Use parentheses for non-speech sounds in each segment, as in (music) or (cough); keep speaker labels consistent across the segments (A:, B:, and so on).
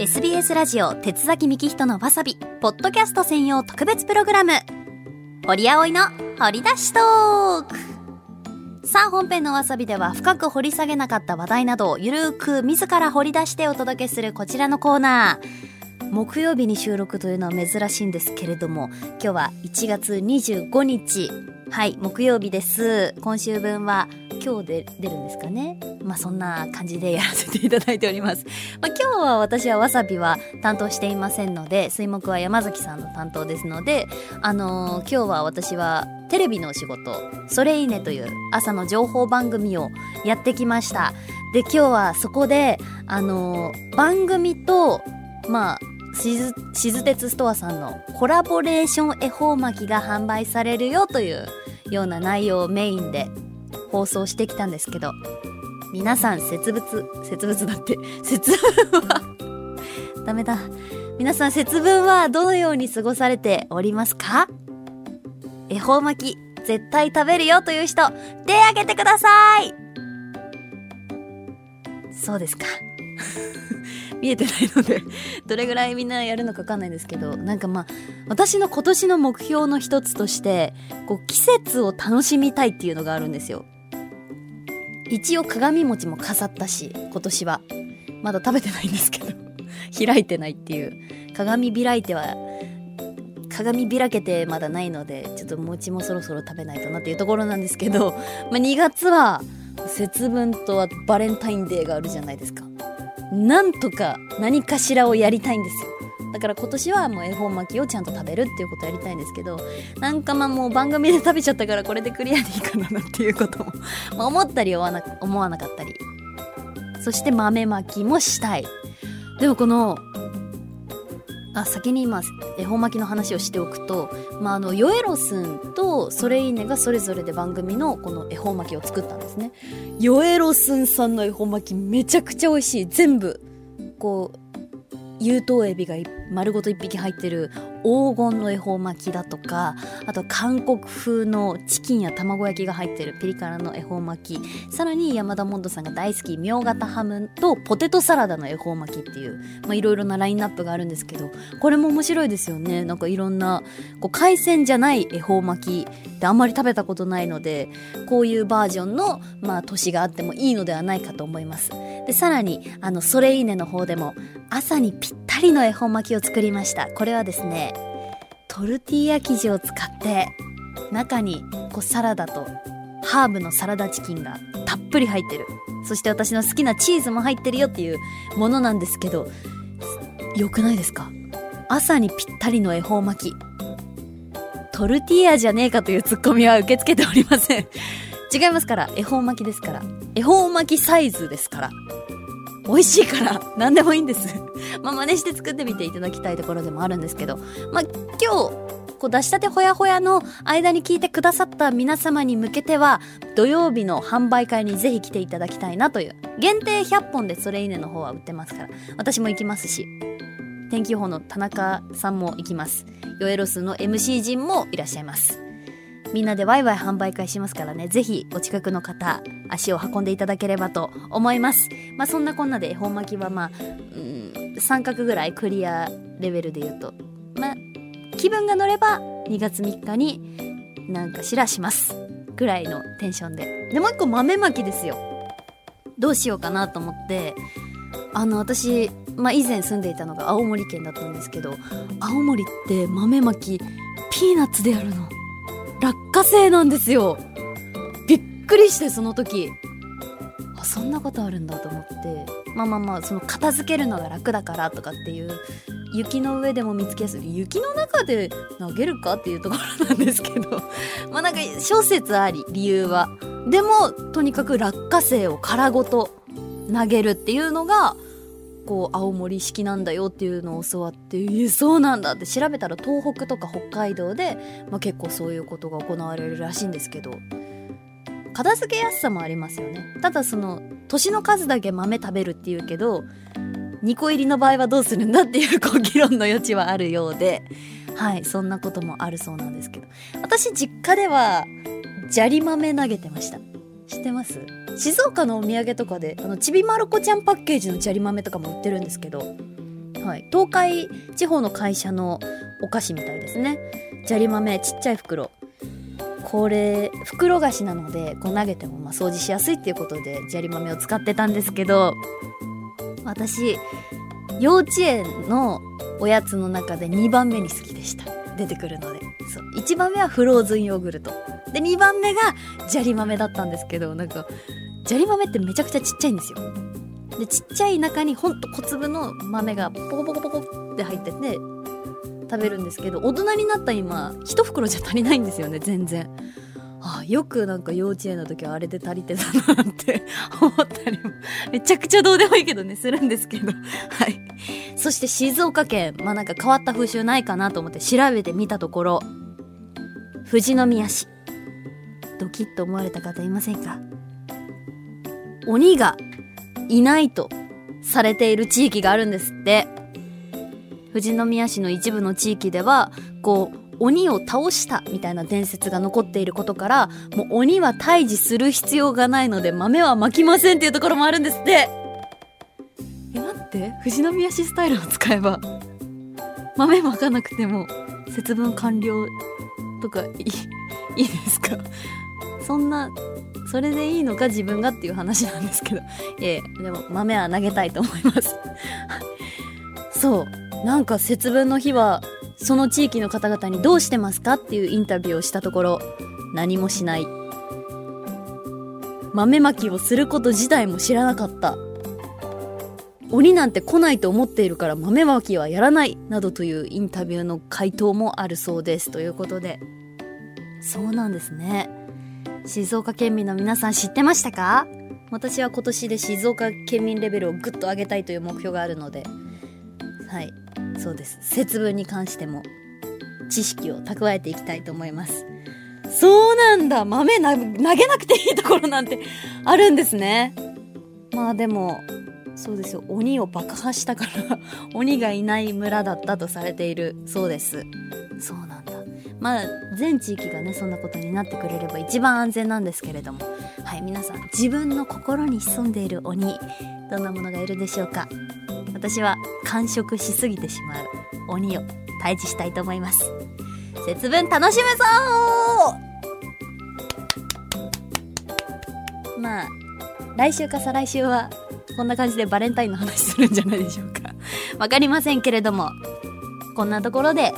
A: SBS ラジオ鉄崎幹人のわさびポッドキャスト専用特別プログラム。堀葵の掘り出しトーク。さあ本編のわさびでは深く掘り下げなかった話題などをゆるーく自ら掘り出してお届けするこちらのコーナー。木曜日に収録というのは珍しいんですけれども今日は1月25日。はい木曜日です。今週分は今日で出るんですかね。まあそんな感じでやらせていただいております、(laughs) まあ、今日は私はわさびは担当していませんので水木は山崎さんの担当ですのであのー今日は私はテレビのお仕事「それいいね」という朝の情報番組をやってきました。で今日はそこであのー番組とまあしずしず鉄ストアさんのコラボレーション恵方巻きが販売されるよというような内容をメインで放送してきたんですけど皆さん節分節分だって (laughs) 節分は (laughs) ダメだ。皆さん節分はどのように過ごされておりますか？恵方巻き絶対食べるよという人手挙げてください。そうですか。見えてないのでどれぐらいみんなやるのかわかんないんですけどなんかまあ私の今年の目標の一つとしてこう季節を楽しみたいっていうのがあるんですよ。一応鏡餅も飾ったし今年は。まだ食べてないんですけど (laughs) 開いてないっていう。鏡開いては鏡開けてまだないのでちょっと餅もそろそろ食べないとなっていうところなんですけど、まあ、2月は節分とバレンタインデーがあるじゃないですかなんとか何かしらをやりたいんですよ。だから今年はもう恵方巻きをちゃんと食べるっていうことをやりたいんですけどなんかまあもう番組で食べちゃったからこれでクリアでいいかななんていうことも (laughs) ま思ったり思わな思わなかったり。そして豆巻きもしたい。でもこのあ先に今恵方巻きの話をしておくと、まあ、あのヨエロスンとソレイネがそれぞれで番組のこの恵方巻きを作ったんですね。ヨエロスンさんの恵方巻きめちゃくちゃ美味しい。全部こう有頭エビが丸ごと1匹入ってる黄金の恵方巻きだとかあと韓国風のチキンや卵焼きが入ってるピリ辛の恵方巻き。さらに山田モンドさんが大好きみょうがたハムとポテトサラダの恵方巻きっていういろいろなラインナップがあるんですけどこれも面白いですよね。なんかいろんなこう海鮮じゃない恵方巻きってあんまり食べたことないのでこういうバージョンのまあ年があってもいいのではないかと思います。でさらにあのそれいいねの方でも朝にぴったりの恵方巻きを作りました。これはですねトルティーヤ生地を使って中にこうサラダとハーブのサラダチキンがたっぷり入ってる。そして私の好きなチーズも入ってるよっていうものなんですけどよくないですか？朝にぴったりの恵方巻き。トルティーヤじゃねえかというツッコミは受け付けておりません。違いますから恵方巻きですから。恵方巻きサイズですから。美味しいから何でもいいんです。(laughs) まあ真似して作ってみていただきたいところでもあるんですけど。まあ今日こう出したてほやほやの間に聞いてくださった皆様に向けては土曜日の販売会にぜひ来ていただきたいなという限定100本でそれいいねの方は売ってますから私も行きますし天気予報の田中さんも行きます。ヨエロスの MC 陣もいらっしゃいます。みんなでワイワイ販売会しますからね、ぜひお近くの方、足を運んでいただければと思います。まあそんなこんなで恵方巻きはまあ、うん、三角ぐらいクリアレベルで言うと、まあ、気分が乗れば2月3日になんかしらします。ぐらいのテンションで。で、もう一個豆巻きですよ。どうしようかなと思って、あの私、まあ以前住んでいたのが青森県だったんですけど、青森って豆巻き、ピーナッツでやるの。落花生なんですよ。びっくりしてその時。あそんなことあるんだと思って。まあまあまあその片付けるのが楽だからとかっていう雪の上でも見つけやすい。雪の中で投げるかっていうところなんですけど。(laughs) まあなんか諸説あり理由は。でもとにかく落花生を殻ごと投げるっていうのがこう青森式なんだよっていうのを教わってえそうなんだって調べたら東北とか北海道で、まあ、結構そういうことが行われるらしいんですけど片付けやすさもありますよね。ただその年の数だけ豆食べるっていうけど2個入りの場合はどうするんだっていうこう議論の余地はあるようではいそんなこともあるそうなんですけど。私実家では砂利豆投げてました。知ってます？静岡のお土産とかであのちびまる子ちゃんパッケージの砂利豆とかも売ってるんですけどはい。東海地方の会社のお菓子みたいですね。砂利豆、ちっちゃい袋。これ、袋菓子なので、こう投げてもまあ掃除しやすいっていうことで砂利豆を使ってたんですけど、私、幼稚園のおやつの中で2番目に好きでした。出てくるので。そう。1番目はフローズンヨーグルト。で、2番目が砂利豆だったんですけど、なんか、砂利豆ってめちゃくちゃちっちゃいんですよ。で、ちっちゃい中にほんと小粒の豆がポコポコポコって入ってて、食べるんですけど、大人になった今、一袋じゃ足りないんですよね、全然。あよくなんか幼稚園の時はあれで足りてたなって思ったりも、めちゃくちゃどうでもいいけどね、するんですけど。はい。そして静岡県、まあなんか変わった風習ないかなと思って調べてみたところ、富士宮市。ドキッと思われた方いませんか？鬼がいないとされている地域があるんですって。富士宮市の一部の地域では、こう、鬼を倒したみたいな伝説が残っていることから、もう鬼は退治する必要がないので豆は巻きませんっていうところもあるんですって。え、待って、富士宮市スタイルを使えば、豆巻かなくても節分完了とかいい、いいですか？そんなそれでいいのか自分がっていう話なんですけど。(laughs) ええ、でも豆は投げたいと思います。(laughs) そう。なんか節分の日は、その地域の方々にどうしてますかっていうインタビューをしたところ、何もしない。豆まきをすること自体も知らなかった。鬼なんて来ないと思っているから豆まきはやらないなどというインタビューの回答もあるそうですということでそうなんですね静岡県民の皆さん知ってましたか？私は今年で静岡県民レベルをぐっと上げたいという目標があるので。はい。そうです。節分に関しても知識を蓄えていきたいと思います。そうなんだ。豆投げなくていいところなんて (laughs) あるんですね。まあでもそうですよ。鬼を爆破したから (laughs) 鬼がいない村だったとされている。そうです。そうなんだまあ全地域がねそんなことになってくれれば一番安全なんですけれども。はい皆さん自分の心に潜んでいる鬼どんなものがいるでしょうか。私は完食しすぎてしまう鬼を退治したいと思います。節分楽しむぞまあ来週か再来週はこんな感じでバレンタインの話するんじゃないでしょうか。わかりませんけれどもこんなところで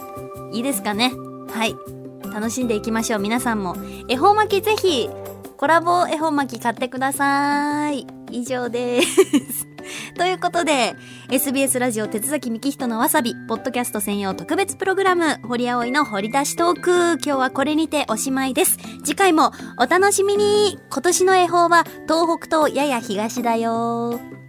A: いいですかね。はい。楽しんでいきましょう。皆さんも。恵方巻きぜひコラボ恵方巻き買ってください。以上です。(laughs) ということで、SBS ラジオ手崎幹人のわさび、ポッドキャスト専用特別プログラム、堀葵の掘り出しトーク。今日はこれにておしまいです。次回もお楽しみに。今年の恵方は東北とやや東だよ。